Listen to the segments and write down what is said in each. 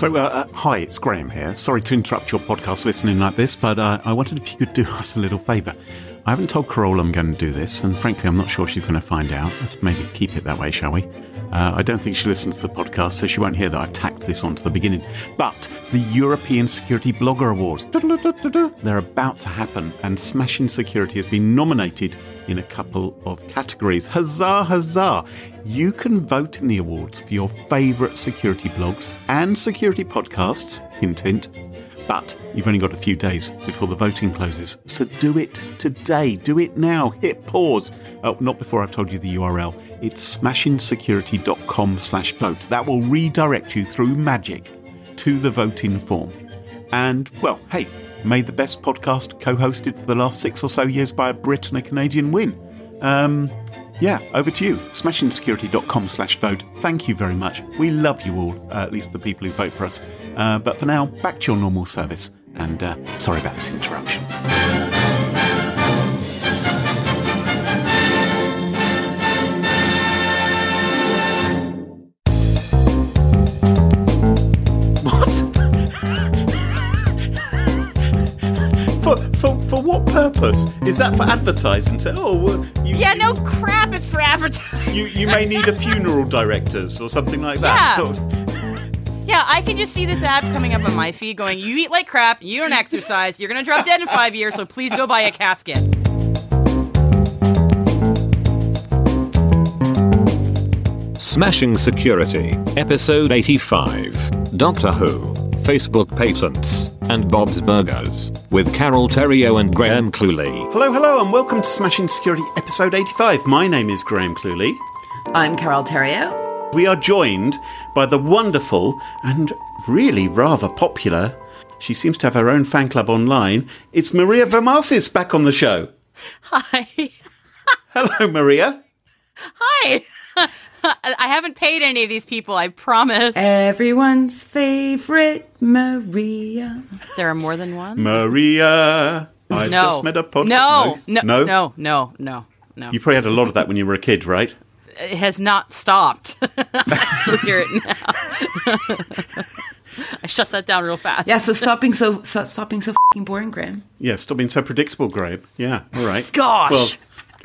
So, uh, uh, hi, it's Graham here. Sorry to interrupt your podcast listening like this, but uh, I wondered if you could do us a little favour. I haven't told Carol I'm going to do this, and frankly, I'm not sure she's going to find out. Let's maybe keep it that way, shall we? Uh, I don't think she listens to the podcast, so she won't hear that I've tacked this on to the beginning. But the European Security Blogger Awards, they're about to happen, and Smashing Security has been nominated in a couple of categories. Huzzah, huzzah! You can vote in the awards for your favourite security blogs and security podcasts, hint, hint. But you've only got a few days before the voting closes. So do it today. Do it now. Hit pause. Oh, not before I've told you the URL. It's smashingsecurity.com slash vote. That will redirect you through magic to the voting form. And, well, hey, made the best podcast co hosted for the last six or so years by a Brit and a Canadian win. Um, yeah, over to you. Smashingsecurity.com slash vote. Thank you very much. We love you all, uh, at least the people who vote for us. Uh, but for now, back to your normal service. And uh, sorry about this interruption. What? for, for, for what purpose? Is that for advertising? To, oh, you, Yeah, no crap, it's for advertising. You, you may need a funeral directors or something like that. Yeah, I can just see this ad coming up on my feed going, You eat like crap, you don't exercise, you're gonna drop dead in five years, so please go buy a casket. Smashing Security, Episode 85 Doctor Who, Facebook Patents, and Bob's Burgers, with Carol Theriault and Graham Cluley. Hello, hello, and welcome to Smashing Security episode 85. My name is Graham Cluley. I'm Carol Theriault. We are joined by the wonderful and really rather popular, she seems to have her own fan club online. It's Maria Varmazis back on the show. Hi. Hello, Maria. Hi. I haven't paid any of these people, I promise. Everyone's favorite Maria. There are more than one? Maria. I no. just met a podcast. No. No. no. No. No. No. No. You probably had a lot of that when you were a kid, right? It has not stopped. I still hear it now. I shut that down real fast. Yeah, so stop being so, so stop being so fing boring, Graham. Yeah, stop being so predictable, Graham. Yeah, all right. Gosh. Well,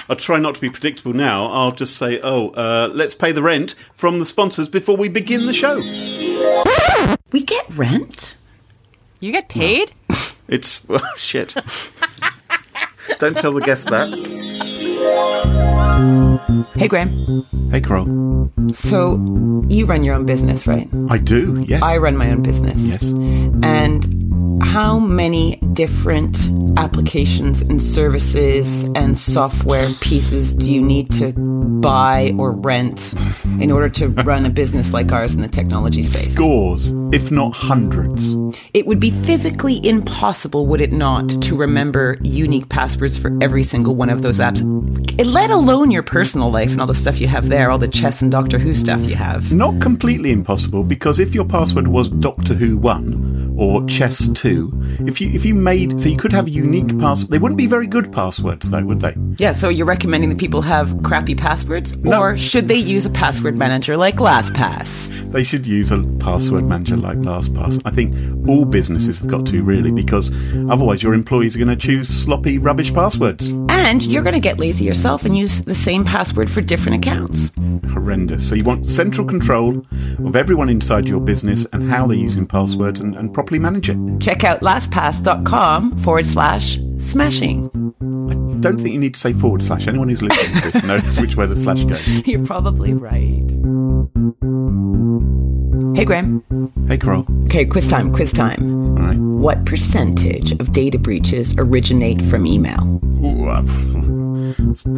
I'll try not to be predictable now. I'll just say, oh, uh, let's pay the rent from the sponsors before we begin the show. We get rent. You get paid? It's, well, shit. Don't tell the guests that. Hey, Graham. Hey, Carol. So you run your own business, right? I do, yes. I run my own business. Yes. And how many different applications and services and software pieces do you need to buy or rent in order to run a business like ours in the technology space? Scores, if not hundreds. It would be physically impossible, would it not, to remember unique passwords for every single one of those apps, let alone your personal life and all the stuff you have there, all the chess and Doctor Who stuff you have. Not completely impossible because if your password was Doctor Who 1 or Chess 2, if you if you made so you could have a unique password. They wouldn't be very good passwords though, would they? Yeah, so you're recommending that people have crappy passwords? No. Or should they use a password manager like LastPass? They should use a password manager like LastPass. I think all businesses have got to really because otherwise your employees are going to choose sloppy rubbish passwords. And you're going to get lazy yourself and use the same password for different accounts. Horrendous. So you want central control of everyone inside your business and how they're using passwords and, and properly manage it. Check out lastpass.com forward slash smashing. I don't think you need to say forward slash. Anyone who's listening to this knows which way the slash goes. You're probably right. Hey, Graham. Hey, Carol. Okay, quiz time, quiz time. All right. What percentage of data breaches originate from email? Ooh, uh,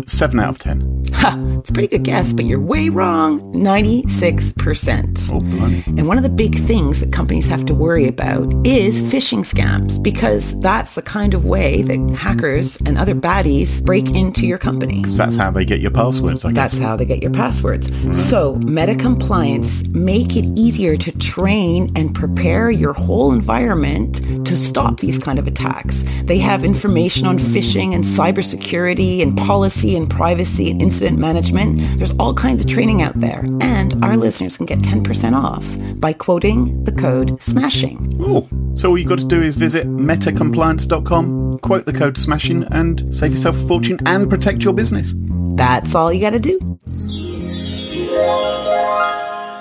seven out of ten. Ha! It's a pretty good guess, but you're way wrong. 96%. Oh, blimey. And one of the big things that companies have to worry about is phishing scams because that's the kind of way that hackers and other baddies break into your company. That's how they get your passwords, I guess. That's how they get your passwords. Mm-hmm. So, MetaCompliance make it easier to train and prepare your whole environment to stop these kind of attacks. They have information on phishing and cybersecurity and policy and privacy and incident management. There's all kinds of training out there. And our listeners can get 10% off by quoting the code SMASHING. Oh, so all you've got to do is visit metacompliance.com, quote the code SMASHING, and save yourself a fortune and protect your business. That's all you got to do.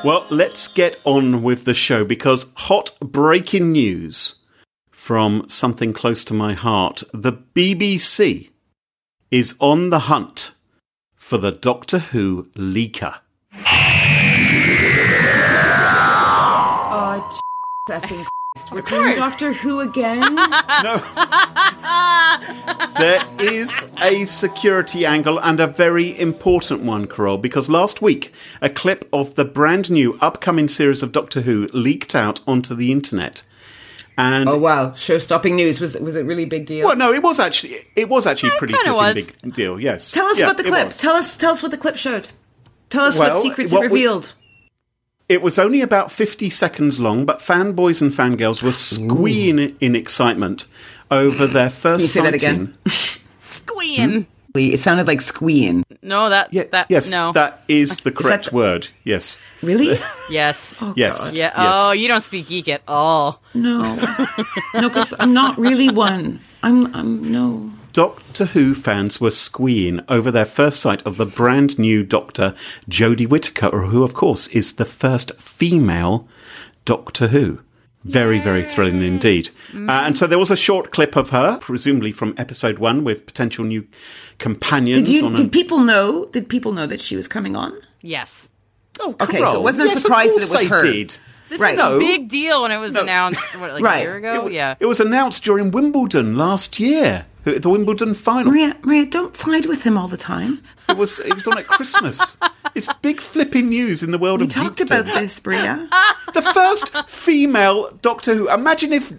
Well, let's get on with the show because hot breaking news from something close to my heart. The BBC is on the hunt for the Doctor Who leaker. Oh, effing Christ. We're doing Doctor Who again? No. there is a security angle and a very important one, Carol, because last week a clip of the brand new upcoming series of Doctor Who leaked out onto the internet. And oh, wow. Show stopping news. Was, was it really big deal? well, no, it was actually it was actually a pretty kinda flipping was. big deal. Yes. Tell us Yeah, about the it clip. Tell us, tell us what the clip showed. Tell us Well, what secrets what it we- revealed. It was only about 50 seconds long, but fanboys and fangirls were squeeing in excitement over their first you say that sighting. again? Squeeing. Hmm? It sounded like squeeing. No, that Yeah, that yes, no. that is the correct the- word. Yes. Really? yes. Oh, yes. yeah. Yes. Oh, you don't speak geek at all. No. No, because I'm not really one. I'm, I'm, no. Doctor Who fans were squeeing over their first sight of the brand new Doctor, Jodie Whittaker, who, of course, is the first female Doctor Who. Very, very thrilling indeed. Uh, and so there was a short clip of her, presumably from episode one, with potential new companions. Did you? on a- people know? Did people know that she was coming on? Yes. Oh, Okay, so it wasn't a yes, of surprise that it was they her. Did. This Right. was a No. big deal when it was No. announced what, like Right. a year ago. It, yeah. it was announced during Wimbledon last year, at the Wimbledon final. Maria, Maria, don't side with him all the time. It was it was on at Christmas. It's big flipping news in the world of Wimbledon. We of talked geekdom. about this, Bria. the first female Doctor Who. Imagine if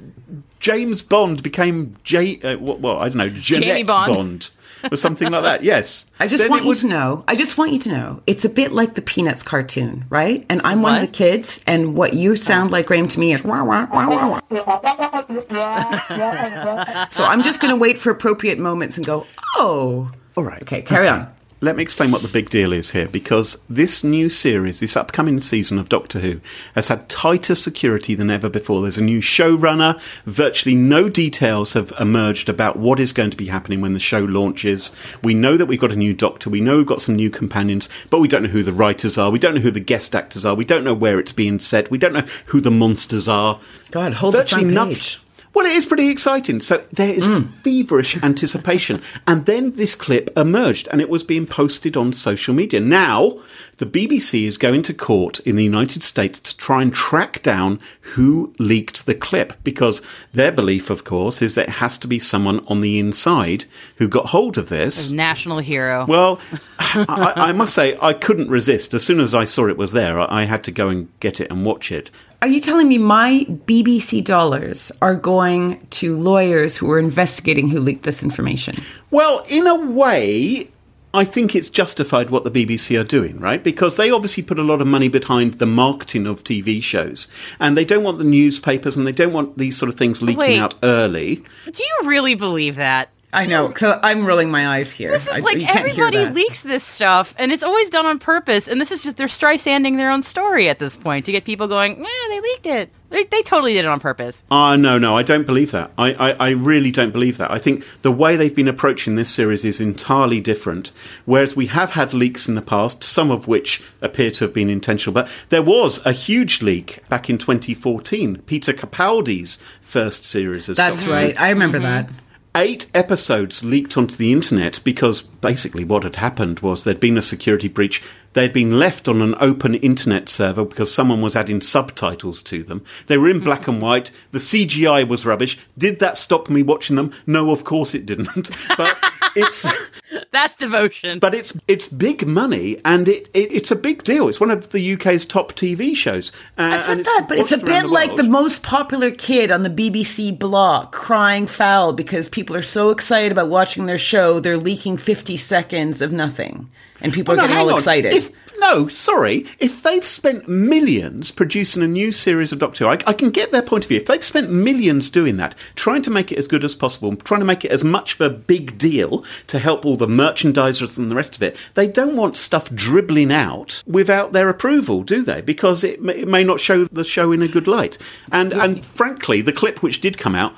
James Bond became J. Uh, what, well, I don't know, Jeanette Bond. Bond. Or something like that. Yes, I just Then want you would- to know. I just want you to know. It's a bit like the Peanuts cartoon, right? And I'm one of the kids, and what you sound like, Graham, to me is wah wah wah wah wah. so I'm just going to wait for appropriate moments and go, oh, All right. Okay, carry on. Let me explain what the big deal is here because this new series, this upcoming season of Doctor Who, has had tighter security than ever before. There's a new showrunner. Virtually no details have emerged about what is going to be happening when the show launches. We know that we've got a new Doctor. We know we've got some new companions, but we don't know who the writers are. We don't know who the guest actors are. We don't know where it's being set. We don't know who the monsters are. God, hold the front nothing. Page. Well, it is pretty exciting. So there is hmm. feverish anticipation. And then this clip emerged and it was being posted on social media. Now, the BBC is going to court in the United States to try and track down who leaked the clip because their belief, of course, is that it has to be someone on the inside who got hold of this. National hero. Well, I, I must say, I couldn't resist. As soon as I saw it was there, I I had to go and get it and watch it. Are you telling me my BBC dollars are going to lawyers who are investigating who leaked this information? Well, in a way, I think it's justified what the BBC are doing, right? Because they obviously put a lot of money behind the marketing of TV shows, and they don't want the newspapers and they don't want these sort of things leaking Wait. out early. Do you really believe that? I know. So I'm rolling my eyes here. This is I- like you can't hear everybody leaks this stuff, and it's always done on purpose. And this is just they're Streisanding their own story at this point to get people going. Eh, they leaked it. They, they totally did it on purpose. Ah, no, no, I don't believe that. I, I, I really don't believe that. I think the way they've been approaching this series is entirely different. Whereas we have had leaks in the past, some of which appear to have been intentional. But there was a huge leak back in 2014, Peter Capaldi's first series. As That's Doctor right. I remember that. Eight episodes leaked onto the internet because basically what had happened was there'd been a security breach. They'd been left on an open internet server because someone was adding subtitles to them. They were in black and white. The CGI was rubbish. Did that stop me watching them? No, of course it didn't. But it's That's devotion. but it's it's big money and it, it it's a big deal. It's one of the UK's top TV shows. Uh, I and get that, but it's a bit like world. the most popular kid on the BBC block crying foul because people are so excited about watching their show, they're leaking 50 seconds of nothing. And people Well, are no, getting all on. excited. If no, sorry. If they've spent millions producing a new series of Doctor Who, I, I can get their point of view. If they've spent millions doing that, trying to make it as good as possible, trying to make it as much of a big deal to help all the merchandisers and the rest of it, they don't want stuff dribbling out without their approval, do they? Because it may, it may not show the show in a good light. And and frankly, the clip which did come out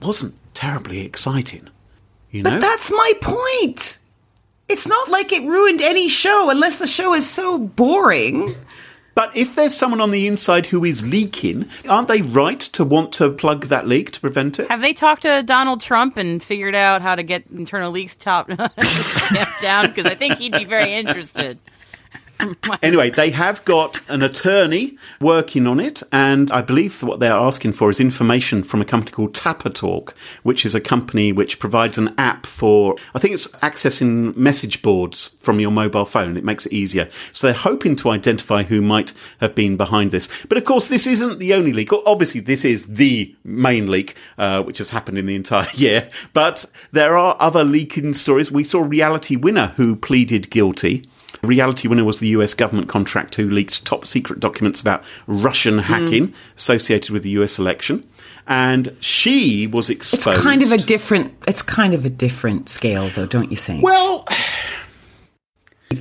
wasn't terribly exciting. You know, But that's my point. It's not like it ruined any show unless the show is so boring. But if there's someone on the inside who is leaking, aren't they right to want to plug that leak to prevent it? Have they talked to Donald Trump and figured out how to get internal leaks top down? Because I think he'd be very interested. Anyway, they have got an attorney working on it, and I believe what they're asking for is information from a company called Tapatalk, which is a company which provides an app for, I think it's accessing message boards from your mobile phone. It makes it easier. So they're hoping to identify who might have been behind this. But of course, this isn't the only leak. Obviously, this is the main leak, uh, which has happened in the entire year. But there are other leaking stories. We saw Reality Winner who pleaded guilty. Reality Winner was the US government contract who leaked top secret documents about Russian hmm. hacking associated with the US election. And she was exposed. It's kind of a different. It's kind of a different scale, though, don't you think? Well,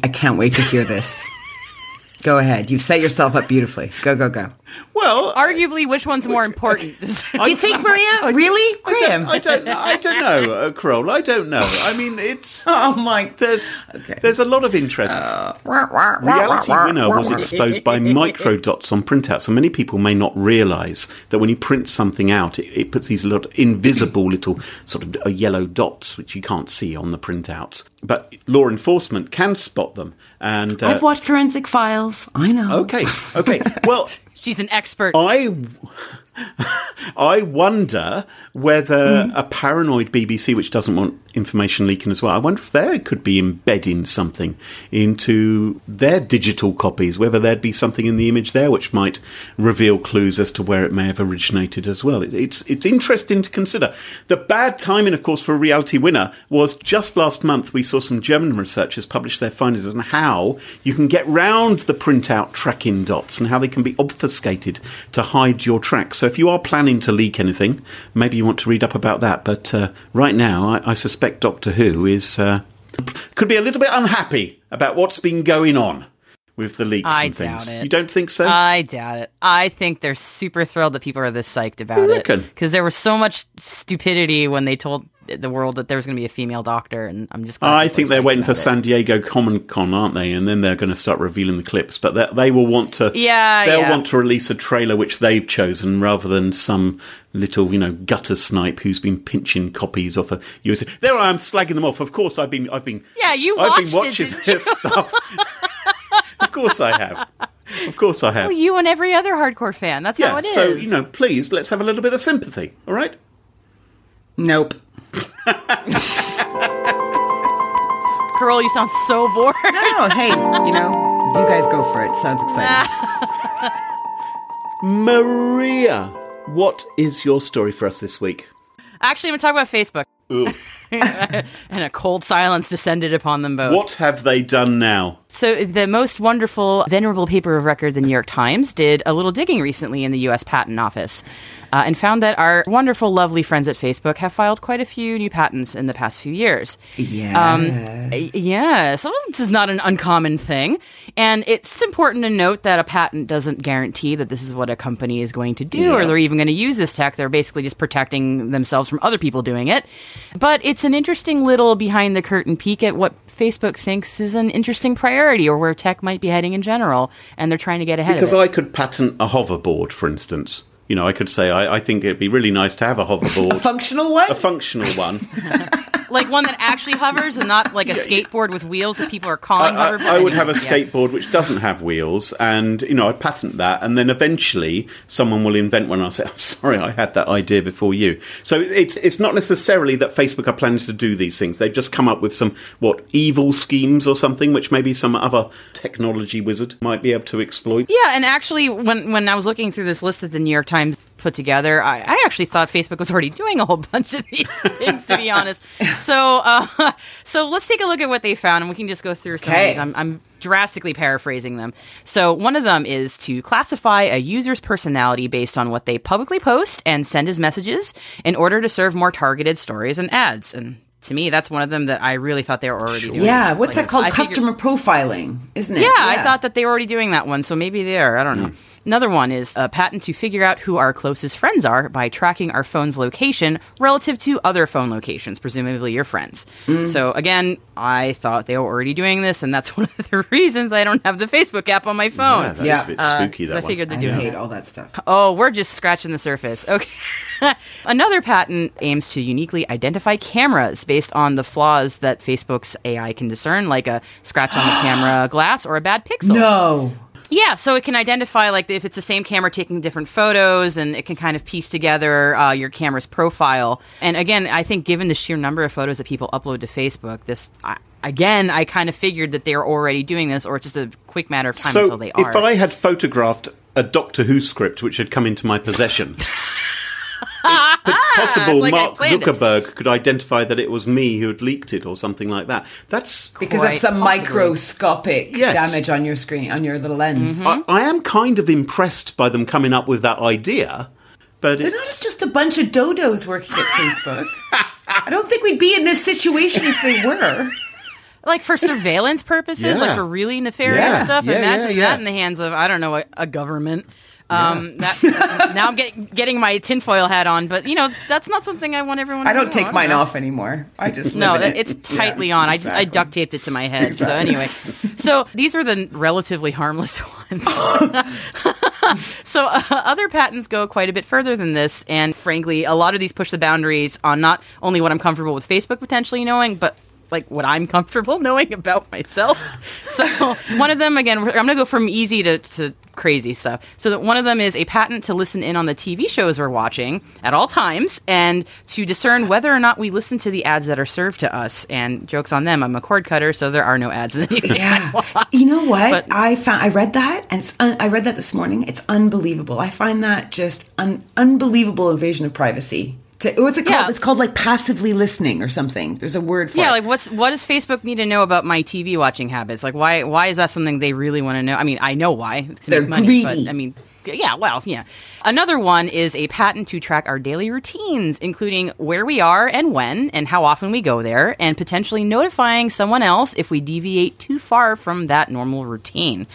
I can't wait to hear this. go ahead. You've set yourself up beautifully. Go, go, go. Well, Arguably, which one's more important? Do you think, Maria? really, I Graham? don't, I don't, I don't know, uh, Kroll. I don't know. I mean, it's oh my! there's Okay. there's a lot of interest. Reality Winner was exposed by microdots on printouts, so many people may not realise that when you print something out, it, it puts these little invisible little sort of uh, yellow dots which you can't see on the printouts. But law enforcement can spot them, and uh, I've watched Forensic Files. I know. okay, okay. Well, She's an expert. I I wonder whether hmm. a paranoid BBC, which doesn't want information leaking as well, I wonder if they could be embedding something into their digital copies, whether there'd be something in the image there which might reveal clues as to where it may have originated as well. It, it's it's interesting to consider. The bad timing, of course, for a reality winner was just last month we saw some German researchers publish their findings on how you can get round the printout tracking dots and how they can be obfuscated to hide your tracks. So if you are planning to leak anything, maybe you want to read up about that. But uh, right now, I, I suspect Doctor Who is uh, could be a little bit unhappy about what's been going on with the leaks I and things. it. You don't think so? I doubt it. I think they're super thrilled that people are this psyched about it because there was so much stupidity when they told the world that there was going to be a female doctor, and I'm just. I think they're waiting for it. San Diego Comic Con, aren't they? And then they're going to start revealing the clips. But they, they will want to, Yeah, they'll yeah. want to release a trailer which they've chosen rather than some little, you know, gutter snipe who's been pinching copies off a USA. There I am slagging them off. Of course, I've been, I've been, Yeah, you I've been watched it, watching this stuff. of course, I have. Of course, I have. Well, you and every other hardcore fan. That's how it is. So you know, please let's have a little bit of sympathy. All right. Nope. Carol, you sound so bored. No, hey, you know, you guys go for it. Sounds exciting. Maria, what is your story for us this week? Actually, I'm going to talk about Facebook. and a cold silence descended upon them both. What have they done now? So, the most wonderful, venerable paper of record, the New York Times, did a little digging recently in the U.S. Patent Office uh, and found that our wonderful, lovely friends at Facebook have filed quite a few new patents in the past few years. yeah. Um, yeah, so this is not an uncommon thing. And it's important to note that a patent doesn't guarantee that this is what a company is going to do or they're even going to use this tech. They're basically just protecting themselves from other people doing it. But it's an interesting little behind the curtain peek at what Facebook thinks is an interesting priority or where tech might be heading in general. And they're trying to get ahead Because of it. I could patent a hoverboard, for instance. You know, I could say I, I think it'd be really nice to have a hoverboard, Functional one? a functional one. like one that actually hovers and not like a skateboard with wheels that people are calling I, hoverboard. I would have a Anyway, yeah. skateboard which doesn't have wheels, and you know, I'd patent that, and then eventually someone will invent one. and I'll say, "I'm sorry, I had that idea before you." So it's it's not necessarily that Facebook are planning to do these things. They've just come up with some what evil schemes or something, which maybe some other technology wizard might be able to exploit. Yeah, and actually, when when I was looking through this list that the New York Times put together. I, I actually thought Facebook was already doing a whole bunch of these things, to be honest. So, uh, so let's take a look at what they found, and we can just go through some Okay. of these. I'm, I'm drastically paraphrasing them. So, one of them is to classify a user's personality based on what they publicly post and send as messages in order to serve more targeted stories and ads. And to me, that's one of them that I really thought they were already doing. Yeah, what's Like, that called? I figured- Customer profiling, isn't it? yeah, I thought that they were already doing that one, so maybe they are. I don't know. Another one is a patent to figure out who our closest friends are by tracking our phone's location relative to other phone locations, presumably your friends. So again, I thought they were already doing this, and that's one of the reasons I don't have the Facebook app on my phone. Yeah, that is Yeah, a bit Uh, spooky. That I figured they're I hate it. all that stuff. Oh, we're just scratching the surface. Okay. Another patent aims to uniquely identify cameras based on the flaws that Facebook's AI can discern, like a scratch on the camera glass or a bad pixel. No. Yeah, so it can identify like if it's the same camera taking different photos, and it can kind of piece together uh, your camera's profile. And again, I think given the sheer number of photos that people upload to Facebook, this I, again, I kind of figured that they're already doing this, or it's just a quick matter of time so until they are. if I had photographed a Doctor Who script which had come into my possession, possible like Mark planned it. Zuckerberg could identify that it was me who had leaked it or something like that. That's Because of some possibly. microscopic Yes. damage on your screen, on your little lens. Mm-hmm. I, I am kind of impressed by them coming up with that idea, but They're not it's just a bunch of dodos working at Facebook. I don't think we'd be in this situation if they were. like for surveillance purposes, like for really nefarious Yeah, stuff. yeah, Imagine yeah, yeah. that in the hands of I don't know a, a government. Um, that, now I'm getting getting my tinfoil hat on, but you know that's not something I want everyone. To know. I don't take mine off anymore. I just No, live in it- it. it's tightly Yeah, on. I just I duct taped it to my head. So anyway, so these were the relatively harmless ones. so uh, other patents go quite a bit further than this, and frankly, a lot of these push the boundaries on not only what I'm comfortable with Facebook potentially knowing, but like what I'm comfortable knowing about myself. So one of them, again, I'm going to go from easy to, to crazy stuff. So that one of them is a patent to listen in on the TV shows we're watching at all times and to discern whether or not we listen to the ads that are served to us. And jokes on them, I'm a cord cutter, so there are no ads in anything. Yeah. You know what? But- I found I read that and it's un, I read that this morning. It's unbelievable. I find that just an unbelievable invasion of privacy. To, what's it called? Yeah. It's called like passively listening or something. There's a word for Yeah, it. like what's what does Facebook need to know about my TV watching habits? Like why why is that something they really want to know? I mean, I know why. It's They're money, greedy. But, I mean, yeah, well, yeah. Another one is a patent to track our daily routines, including where we are and when and how often we go there, and potentially notifying someone else if we deviate too far from that normal routine.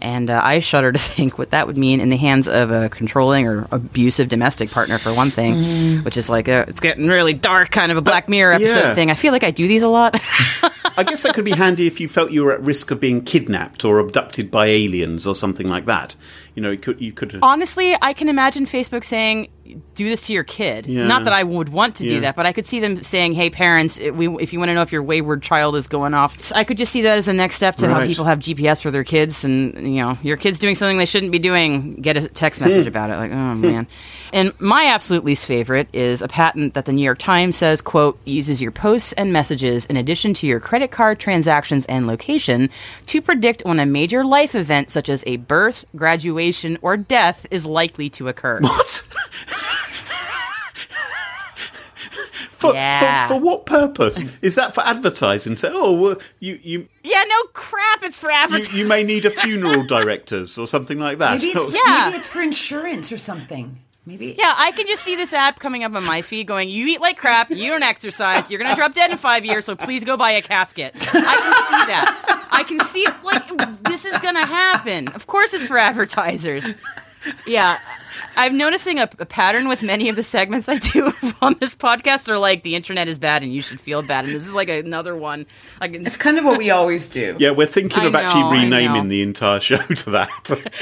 And uh, I shudder to think what that would mean in the hands of a controlling or abusive domestic partner, for one thing, Mm. which is like a, it's getting really dark, kind of a Black Mirror episode yeah. thing. I feel like I do these a lot. I guess that could be handy if you felt you were at risk of being kidnapped or abducted by aliens or something like that. You know, you could you could Honestly, I can imagine Facebook saying, "Do this to your kid." Yeah. Not that I would want to Yeah. do that, but I could see them saying, "Hey, parents, if, we, if you want to know if your wayward child is going off," I could just see that as a next step to how people have GPS for their kids, and you know, your kid's doing something they shouldn't be doing. Get a text message Hmm. about it. Like, oh man. And my absolute least favorite is a patent that the New York Times says, "quote uses your posts and messages in addition to your credit card transactions and location to predict when a major life event such as a birth, graduation, or death is likely to occur." What? for, Yeah. for, for what purpose? Is that for advertising? So, oh, well, you, you, Yeah, no crap. It's for you, advertising. you may need a funeral directors or something like that. Maybe it's Yeah. maybe it's for insurance or something. Maybe Yeah, I can just see this app coming up on my feed going, You eat like crap, you don't exercise, you're gonna drop dead in five years, so please go buy a casket. I can see that. I can see like this is gonna happen. Of course it's for advertisers. Yeah. I'm noticing a, a pattern with many of the segments I do on this podcast are like the internet is bad and you should feel bad. And this is like another one. Like it's kind of what we always do. Yeah, we're thinking I of know, actually renaming the entire show to that.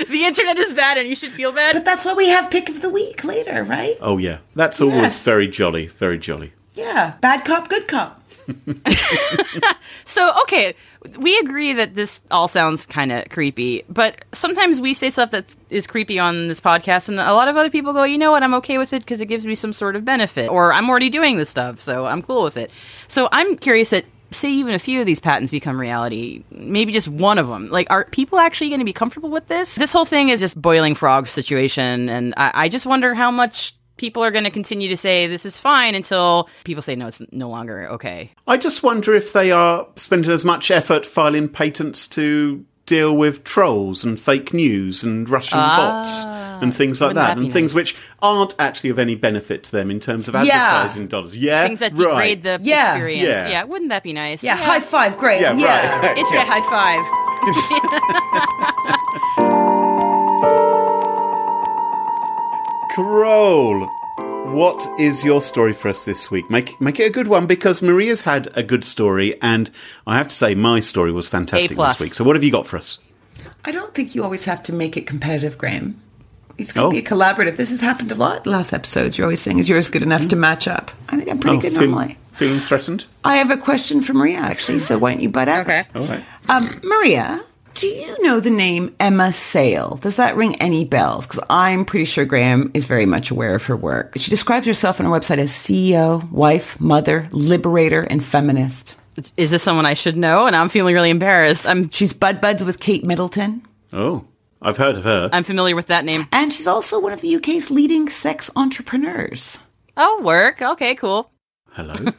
the internet is bad and you should feel bad. But that's why we have pick of the week later, right? oh, yeah. That's always Yes. very jolly, very jolly. Yeah. Bad cop, good cop. So, okay, we agree that this all sounds kind of creepy, but sometimes we say stuff that is creepy on this podcast, and a lot of other people go, you know what, I'm okay with it because it gives me some sort of benefit, or I'm already doing this stuff, so I'm cool with it. So, I'm curious that say even a few of these patents become reality, maybe just one of them. Like, are people actually going to be comfortable with this? This whole thing is just boiling frog situation, and I, I just wonder how much people are going to continue to say this is fine until people say no, it's no longer okay. I just wonder if they are spending as much effort filing patents to deal with trolls and fake news and Russian bots and things like Ah, that, that and be things which aren't actually of any benefit to them in terms of Yeah. advertising dollars. Yeah, Things that right. degrade the Yeah. experience. Yeah. Yeah. wouldn't that be nice? Yeah, high five, great. Yeah, Yeah. right. Internet Yeah. high five. Carol, what is your story for us this week? Make make it a good one because Maria's had a good story, and I have to say my story was fantastic A this week. So, what have you got for us? I don't think you always have to make it competitive, Graham. It's going Oh. to be a collaborative. This has happened a lot last episodes. You're always saying, is yours good enough to match up? I think I'm pretty Oh, good feel- normally. feeling threatened? I have a question for Maria, actually, so why don't you butt out? Okay. All right. Um, Maria, do you know the name Emma Sayle? Does that ring any bells? Because I'm pretty sure Graham is very much aware of her work. She describes herself on her website as CEO, wife, mother, liberator, and feminist. Is this someone I should know? And I'm feeling really embarrassed. I'm She's bud buds with Kate Middleton. Oh, I've heard of her. I'm familiar with that name. And she's also one of the UK's leading sex entrepreneurs. Oh, work. Okay, cool. Hello.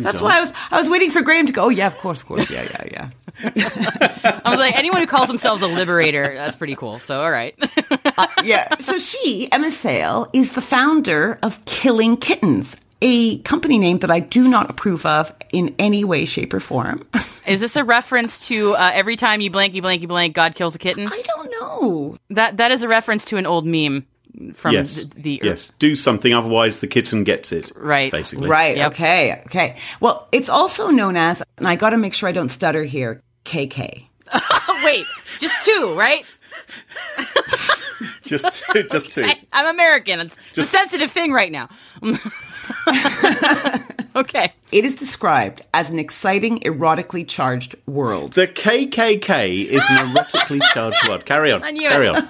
That's why I was I was waiting for Graham to go. Oh yeah, of course, of course, yeah, yeah, yeah. I was like, anyone who calls themselves a liberator, that's pretty cool. So, all right. yeah. So she, Emma Sayle, is the founder of Killing Kittens, a company name that I do not approve of in any way, shape, or form. Is this a reference to uh, every time you blanky blanky blank, God kills a kitten? I don't know. That that is a reference to an old meme from yes. the, the yes. Do something, otherwise the kitten gets it. Right. Basically. Right. Yep. Okay. Okay. Well, it's also known as, and I got to make sure I don't stutter here. KK. Wait, just two, right? Just, two, just two. I, I'm American. It's, it's Just- a sensitive thing right now. okay. It is described as an exciting, erotically charged world. The KKK is an erotically charged word. Carry on. I knew Carry it. on.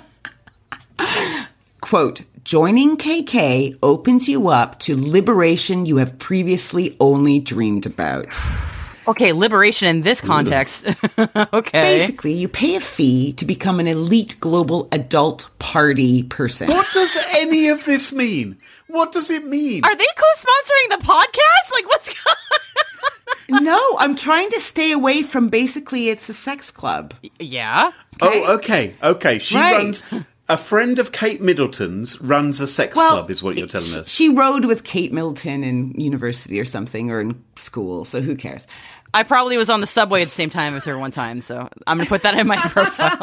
Quote, joining KK opens you up to liberation you have previously only dreamed about. Okay, liberation in this context. okay. Basically, you pay a fee to become an elite global adult party person. What does any of this mean? What does it mean? Are they co-sponsoring the podcast? Like, what's going? no, I'm trying to stay away from basically it's a sex club. Yeah. Oh, okay, okay. She Right. runs. A friend of Kate Middleton's runs a sex club, is what you're telling us. She rode with Kate Middleton in university or something or in school, so who cares? I probably was on the subway at the same time as her one time, so I'm gonna put that in my profile.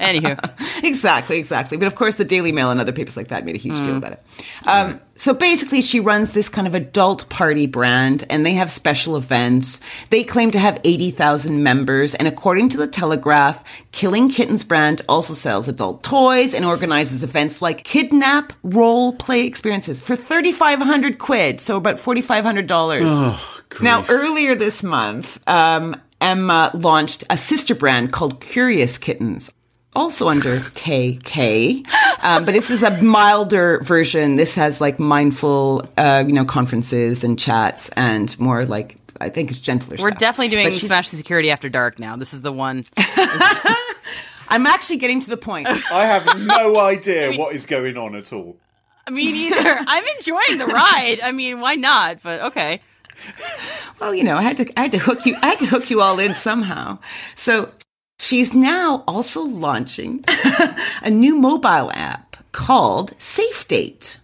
Anywho, exactly, exactly. But of course, the Daily Mail and other papers like that made a huge Mm. deal about it. Um, so basically, she runs this kind of adult party brand, and they have special events. They claim to have 80,000 members, and according to the Telegraph, Killing Kittens brand also sells adult toys and organizes events like kidnap role play experiences for 3,500 quid, so about $4,500. Oh, Now, earlier this month, um, Emma launched a sister brand called Curious Kittens. Also under KK, um, but this is a milder version. This has like mindful, uh, you know, conferences and chats, and more like I think it's gentler. we're stuff. definitely doing Smash the Security After Dark now. This is the one. I'm actually getting to the point. I have no idea what is going on at all. I Me mean, neither. I'm enjoying the ride. I mean, why not? But okay. well, you know, I had to, I had to hook you, I had to hook you all in somehow. So she's now also launching a new mobile app called Safe Date.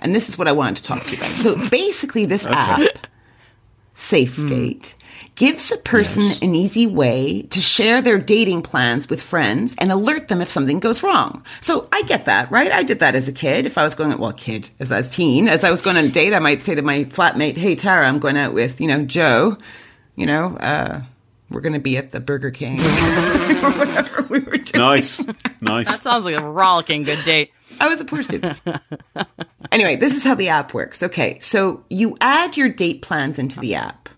And this is what I wanted to talk to you about. So basically this app, Safe Date, gives a person Yes. an easy way to share their dating plans with friends and alert them if something goes wrong. So I get that, right? I did that as a kid. If I was going, well, kid, as I was teen, as I was going on a date, I might say to my flatmate, hey, Tara, I'm going out with, you know, Joe, you know, uh, we're going to be at the Burger King or whatever we were doing. Nice, nice. That sounds like a rollicking good date. I was a poor student. anyway, this is how the app works. Okay, so you add your date plans into the app.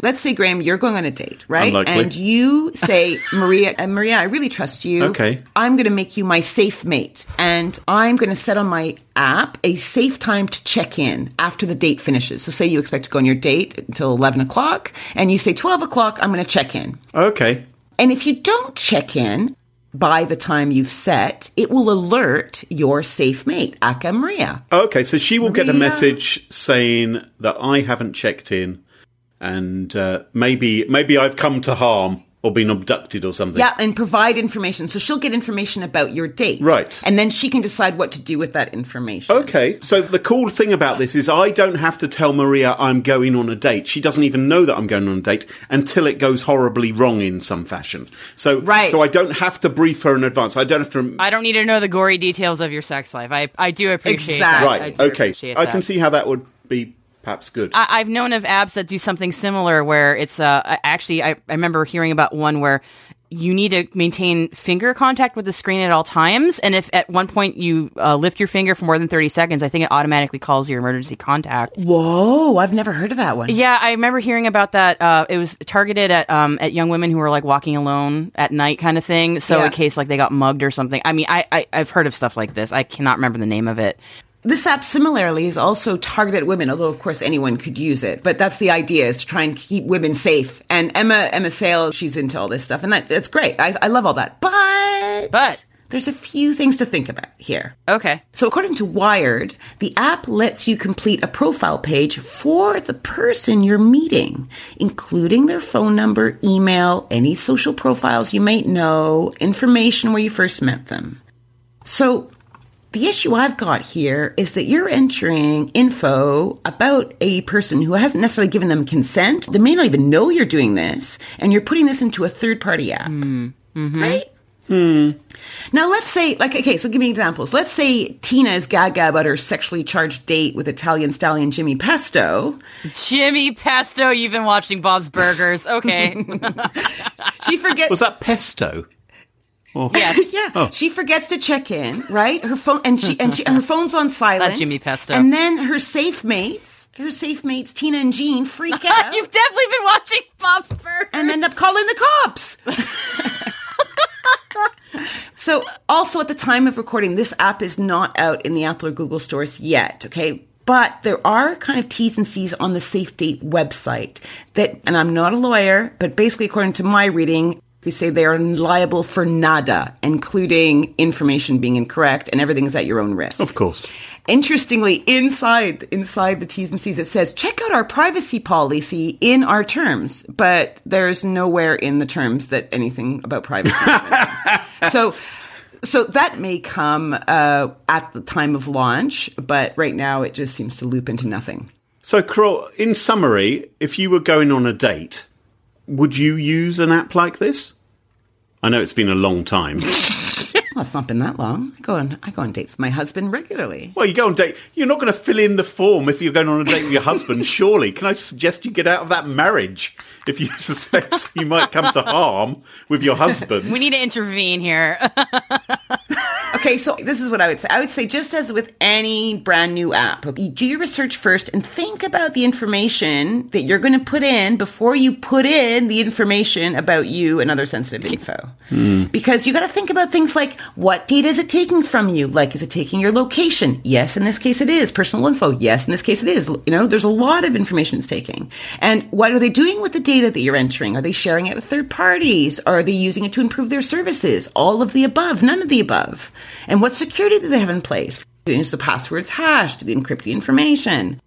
Let's say, Graham, you're going on a date, right? Unlikely. And you say, Maria, uh, Maria, I really trust you. Okay. I'm going to make you my safe mate. And I'm going to set on my app a safe time to check in after the date finishes. So say you expect to go on your date until 11 o'clock and you say 12 o'clock, I'm going to check in. Okay. And if you don't check in by the time you've set, it will alert your safe mate, Aka Maria. Okay, so she will get a message saying that I haven't checked in, and uh, maybe maybe I've come to harm or been abducted or something. Yeah, and provide information. So she'll get information about your date. Right. And then she can decide what to do with that information. Okay, so the cool thing about this is I don't have to tell Maria I'm going on a date. She doesn't even know that I'm going on a date until it goes horribly wrong in some fashion. So, Right. so I don't have to brief her in advance. I don't have to. I don't need to know the gory details of your sex life. I, I do appreciate Exactly. that. I right. do Okay. appreciate I can see how that would be perhaps good. I, I've known of apps that do something similar where it's uh actually I, I remember hearing about one where you need to maintain finger contact with the screen at all times and if at one point you uh, lift your finger for more than 30 seconds i think it automatically calls your emergency contact Whoa, I've never heard of that one. yeah i remember hearing about that uh, it was targeted at um, at young women who were like walking alone at night kind of thing so Yeah. in case like they got mugged or something i mean I, I i've heard of stuff like this i cannot remember the name of it This app similarly is also targeted at women, although of course anyone could use it. But that's the idea is to try and keep women safe. And Emma Emma Sayle, she's into all this stuff, and that that's great. I, I love all that. But But- there's a few things to think about here. okay So, according to Wired, the app lets you complete a profile page for the person you're meeting, including their phone number, email, any social profiles you might know, information where you first met them. So, the issue I've got here is that you're entering info about a person who hasn't necessarily given them consent. They may not even know you're doing this, and you're putting this into a third party app. Mm-hmm. Right? Hmm. Now, let's say, like, okay, so give me examples. Let's say Tina is gaga about her sexually charged date with Italian stallion Jimmy Pesto. jimmy pesto you've been watching bob's burgers okay She forgets. Was that pesto? Oh. yes yeah, oh. she forgets to check in, right? Her phone and she and she and her phone's on silent. That Jimmy Pesto. And then her safe mates, her safe mates Tina and Jean freak out You've definitely been watching Bob's Burgers. and end up calling the cops. so, also at the time of recording, this app is not out in the Apple or Google stores yet, okay? But there are kind of T's and C's on the Safe Date website that, and I'm not a lawyer, but basically, according to my reading, they say they are liable for nada, including information being incorrect, and everything is at your own risk. Of course. Interestingly, inside inside the T's and C's, it says check out our privacy policy in our terms, but there's nowhere in the terms that anything about privacy. so, so that may come uh, at the time of launch, but right now it just seems to loop into nothing. So, Carol, in summary, if you were going on a date, would you use an app like this? I know it's been a long time. Well, it's not been that long. I go on I go on dates with my husband regularly. well, you go on date. You're not going to fill in the form if you're going on a date with your husband, surely. Can I suggest you get out of that marriage if you suspect you might come to harm with your husband? we need to intervene here. Okay, so this is what I would say. I would say just as with any brand new app, you do your research first and think about the information that you're going to put in before you put in the information about you and other sensitive info. Hmm. Because you got to think about things like what data is it taking from you? Like, is it taking your location? Yes, in this case it is. Personal info? Yes, in this case it is. You know, there's a lot of information it's taking. And what are they doing with the data that you're entering? Are they sharing it with third parties? Are they using it to improve their services? All of the above, none of the above. And what security do they have in place? Is the passwords hashed? Do they encrypt the information?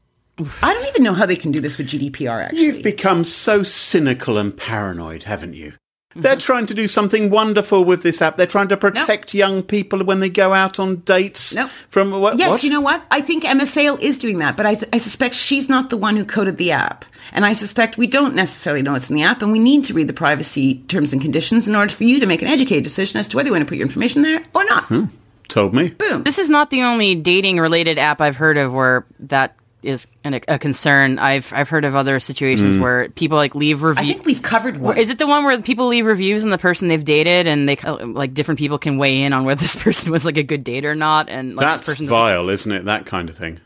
I don't even know how they can do this with GDPR, actually. You've become so cynical and paranoid, haven't you? Mm-hmm. They're trying to do something wonderful with this app. They're trying to protect young people when they go out on dates. Nope. From what? Yes, what? you know what? I think Emma Sayle is doing that, but I, I suspect she's not the one who coded the app. And I suspect we don't necessarily know what's in the app, and we need to read the privacy terms and conditions in order for you to make an educated decision as to whether you want to put your information there or not. Hmm. Told me. Boom. this is not the only dating related app I've heard of where that is an, a concern. I've I've heard of other situations where people like leave reviews. I think we've covered one. Is it the one where people leave reviews on the person they've dated, and they like different people can weigh in on whether this person was like a good date or not? And like, That's person doesn't- vile, isn't it? That kind of thing.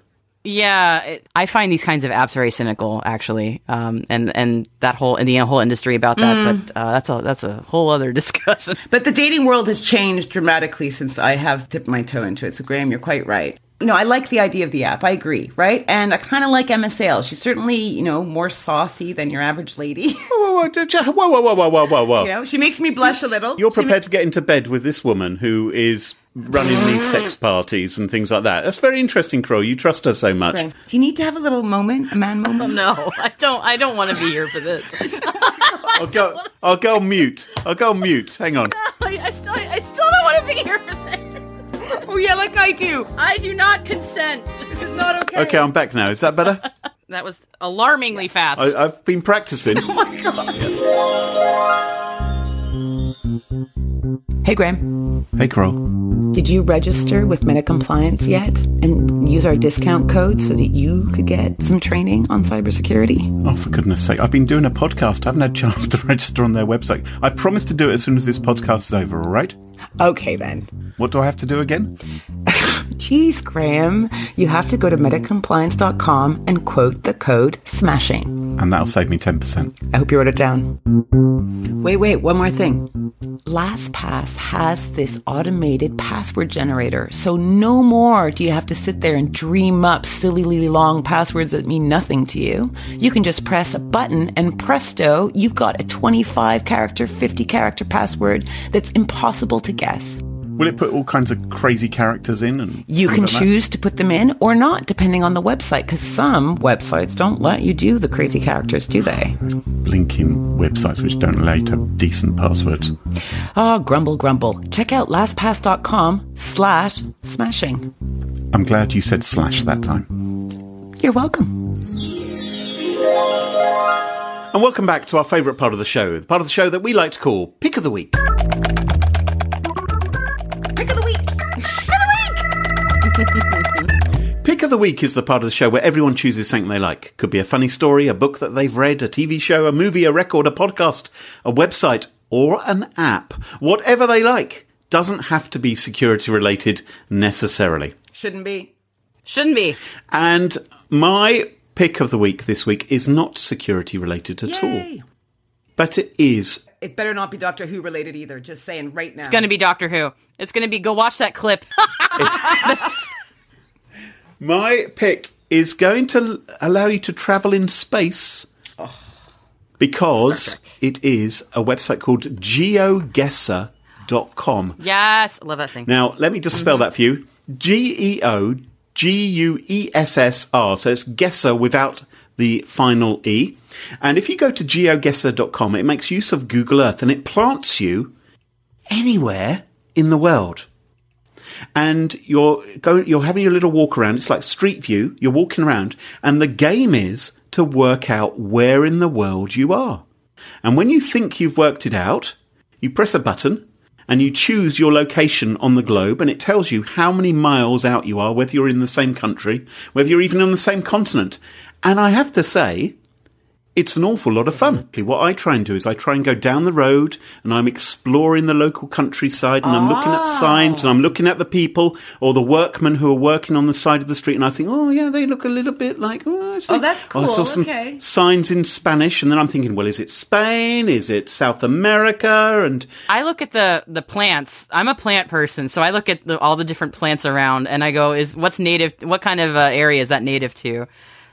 Yeah, it, I find these kinds of apps very cynical, actually, um, and and that whole and the whole industry about that. Mm. But uh, that's a that's a whole other discussion. But the dating world has changed dramatically since I have dipped my toe into it. So, Graham, you're quite right. No, I like the idea of the app. I agree, right? And I kind of like Emma Sayle. She's certainly, you know, more saucy than your average lady. Whoa, whoa, whoa, whoa, whoa, whoa, whoa, whoa, whoa. you know, she makes me blush a little. You're She prepared to get into bed with this woman who is running these sex parties and things like that. That's very interesting, Crow. You trust her so much. Graham, Do you need to have a little moment, a man moment? Oh, no, I don't. I don't want to be here for this. I'll go. I'll go mute. I'll go mute. Hang on. I, I still, I still don't want to be here for this. Oh yeah, like I do. I do not consent. This is not okay. Okay, I'm back now. Is that better? That was alarmingly fast. I, I've been practicing. Oh my god. Hey, Graham. Hey, Crow. Did you register with MetaCompliance yet and use our discount code so that you could get some training on cybersecurity? Oh, for goodness sake. I've been doing a podcast. I haven't had a chance to register on their website. I promise to do it as soon as this podcast is over, all right? Okay, then. What do I have to do again? Geez, Graham, you have to go to metacompliance.com and quote the code SMASHING. And that'll save me 10%. I hope you wrote it down. Wait, wait, one more thing. LastPass has this automated password generator, so no more do you have to sit there and dream up sillily long passwords that mean nothing to you. You can just press a button and presto, you've got a 25 character, 50 character password that's impossible to guess. Will it put all kinds of crazy characters in? And You can like choose to put them in or not, depending on the website, because some websites don't let you do the crazy characters, do they? Blinking websites which don't allow you to have decent passwords. Oh, grumble, grumble. Check out lastpass.com slash smashing. I'm glad you said slash that time. You're welcome. And welcome back to our favourite part of the show, the part of the show that we like to call Pick of the Week. Pick of the Week is the part of the show where everyone chooses something they like. Could be a funny story, a book that they've read, a TV show, a movie, a record, a podcast, a website, or an app. Whatever they like. Doesn't have to be security related necessarily. Shouldn't be. Shouldn't be. And my pick of the week this week is not security related at Yay. all. But it is. It better not be Doctor Who related either. Just saying right now. It's going to be Doctor Who. It's going to be go watch that clip. My pick is going to allow you to travel in space because it is a website called geoguessr.com. yes, I love that thing. Now, let me just spell mm-hmm. that for you G E O G U E S S R. So it's guesser without the final E. And if you go to geoguessr.com, it makes use of Google Earth and it plants you anywhere in the world. And you're going, you're having your little walk around. It's like Street View. You're walking around, and the game is to work out where in the world you are. And when you think you've worked it out, you press a button and you choose your location on the globe, and it tells you how many miles out you are, whether you're in the same country, whether you're even on the same continent. And I have to say, it's an awful lot of fun. What I try and do is I try and go down the road and I'm exploring the local countryside and I'm looking at signs and I'm looking at the people or the workmen who are working on the side of the street and I think, oh yeah, they look a little bit like, oh. Oh, that's I saw some Okay. signs in Spanish and then I'm thinking, well, is it Spain? Is it South America? And I look at the the plants. I'm a plant person, so I look at the, all the different plants around, and I go, "Is what's native? What kind of uh, area is that native to?"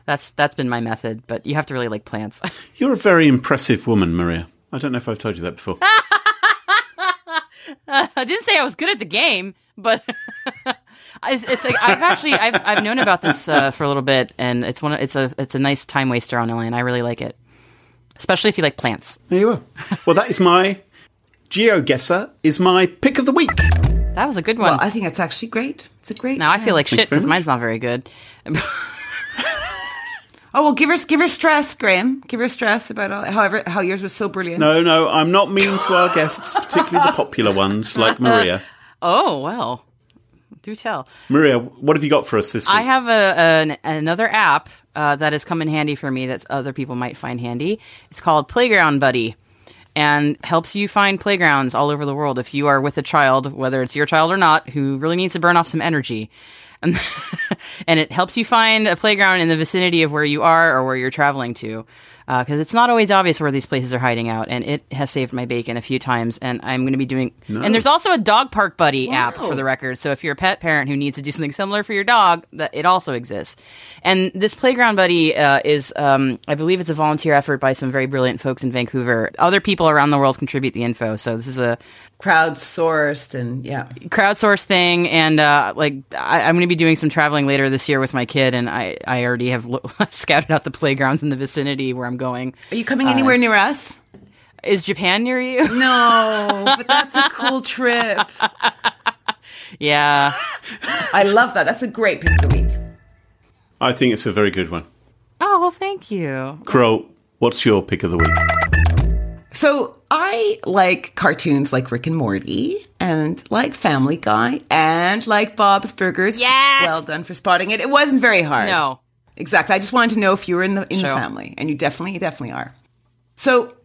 That's that's been my method. But you have to really like plants. you're a very impressive woman, Maria. I don't know if I've told you that before. I didn't say I was good at the game, but it's, it's like I've actually I've I've known about this uh, for a little bit, and it's one of, it's a it's a nice time waster on online. And I really like it, especially if you like plants. there you are. Well, that is my GeoGuessr is my pick of the week. That was a good one. Well, I think it's actually great. It's a great. now I feel like Thank shit because mine's not very good. Oh well, give her give her stress, Graham. Give her stress about all, however how yours was so brilliant. No, no, I'm not mean to our guests, particularly the popular ones like Maria. oh well, do tell. Maria, what have you got for us this week? I have a, an, another app uh, that has come in handy for me that other people might find handy. It's called Playground Buddy and helps you find playgrounds all over the world if you are with a child, whether it's your child or not, who really needs to burn off some energy. And, and it helps you find a playground in the vicinity of where you are or where you're traveling to because it's not always obvious where these places are hiding out, and it has saved my bacon a few times. And I'm going to be doing. And there's also a dog park buddy app for the record. So if you're a pet parent who needs to do something similar for your dog, that it also exists. And this playground buddy uh, is, um, I believe, it's a volunteer effort by some very brilliant folks in Vancouver. Other people around the world contribute the info. So this is a Crowdsourced and yeah. crowdsourced thing and uh, like I, i'm going to be doing some traveling later this year with my kid and i, I already have lo- scouted out the playgrounds in the vicinity where i'm going Are you coming anywhere near us? is japan near you No, but that's a cool trip. yeah I love that. That's a great pick of the week. I think it's a very good one. oh well thank you Crow, what's your pick of the week? So I like cartoons like Rick and Morty and like Family Guy and like Bob's Burgers. Yes! Well done for spotting it. It wasn't very hard. no Exactly. I just wanted to know if you were in the in Sure. the family, and you definitely, you definitely are. So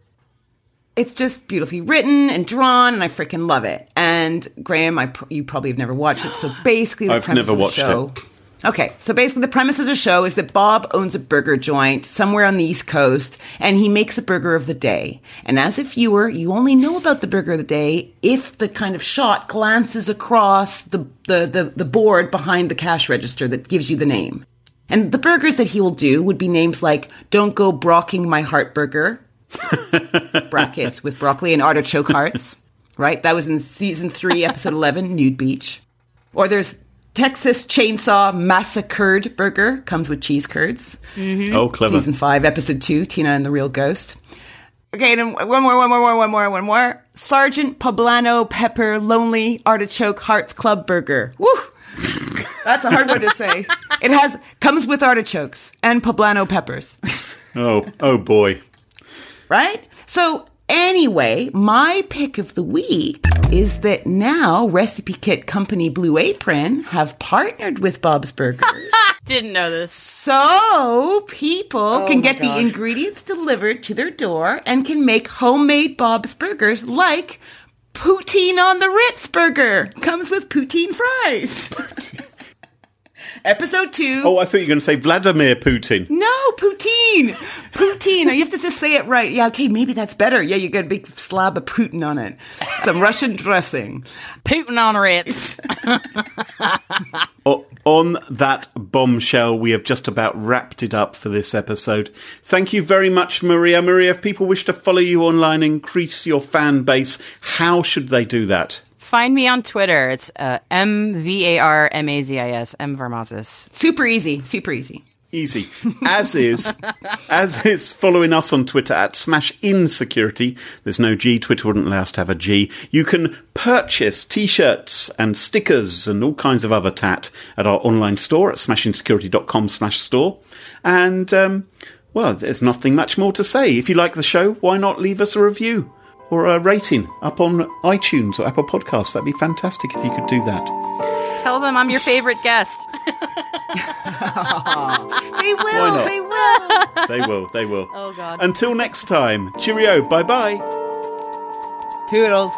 it's just beautifully written and drawn, and I freaking love it. And Graham, I pr- you probably have never watched it. So basically, the I've premise never of the watched show. Okay, so basically, the premise of the show is that Bob owns a burger joint somewhere on the East Coast, and he makes a burger of the day. And as a viewer, you only know about the burger of the day if the kind of shot glances across the the the, the board behind the cash register that gives you the name. And the burgers that he will do would be names like "Don't Go Brocking My Heart Burger," brackets with broccoli and artichoke hearts. Right, that was in season three, episode eleven, Nude Beach. Or there's Texas Chainsaw Massacred Burger, comes with cheese curds. Mm-hmm. Oh, clever. Season five, episode two, Tina and the Real Ghost. Okay, and then one more, one more, one more, one more. Sergeant Poblano Pepper Lonely Artichoke Hearts Club Burger. Woo! That's a hard one to say. It has comes with artichokes and poblano peppers. Oh, oh boy. right? So, anyway, my pick of the week is that now Recipe Kit Company Blue Apron have partnered with Bob's Burgers. didn't know this so people oh can my get the ingredients delivered to their door and can make homemade Bob's Burgers like poutine on the Ritz burger. Comes with poutine fries. Episode two. Oh, I thought you were going to say Vladimir Putin. No, Putin. Poutine. You have to just say it right. Yeah, okay, maybe that's better. Yeah, you got a big slab of Putin on it. Some Russian dressing. putin on ritz O- on that bombshell, we have just about wrapped it up for this episode. Thank you very much, Maria. Maria, if people wish to follow you online, increase your fan base, how should they do that? Find me on twitter it's uh, m-v-a-r-m-a-z-i-s m varmazis Super easy. Super easy. Easy. As is, as is following us on Twitter at Smash Insecurity. There's no G. Twitter wouldn't allow us to have a G. You can purchase t-shirts and stickers and all kinds of other tat at our online store at smashinsecurity.com slash store. And, um, well, there's nothing much more to say. If you like the show, why not leave us a review or a rating up on iTunes or Apple Podcasts? That'd be fantastic if you could do that. tell them i'm your favorite guest They will. not? They will. They will, they will. Oh, God. Until next time, cheerio, bye bye. Toodles.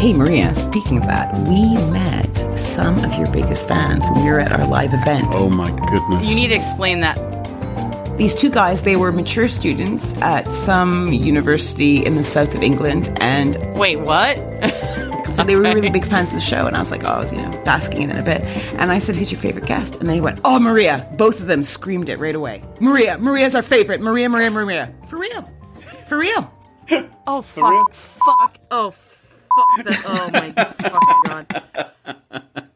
Hey Maria, speaking of that, we met some of your biggest fans when we were at our live event. Oh my goodness. you need to explain that These two guys, they were mature students at some university in the south of England, and wait what so they were really big fans of the show. And I was like, oh, I was, you know, basking in it a bit. And I said, who's your favorite guest? And they went, oh, Maria. Both of them screamed it right away. Maria, Maria's our favorite. Maria, Maria, Maria. For real. For real. oh real? fuck fuck oh fuck fuck that. Oh my god.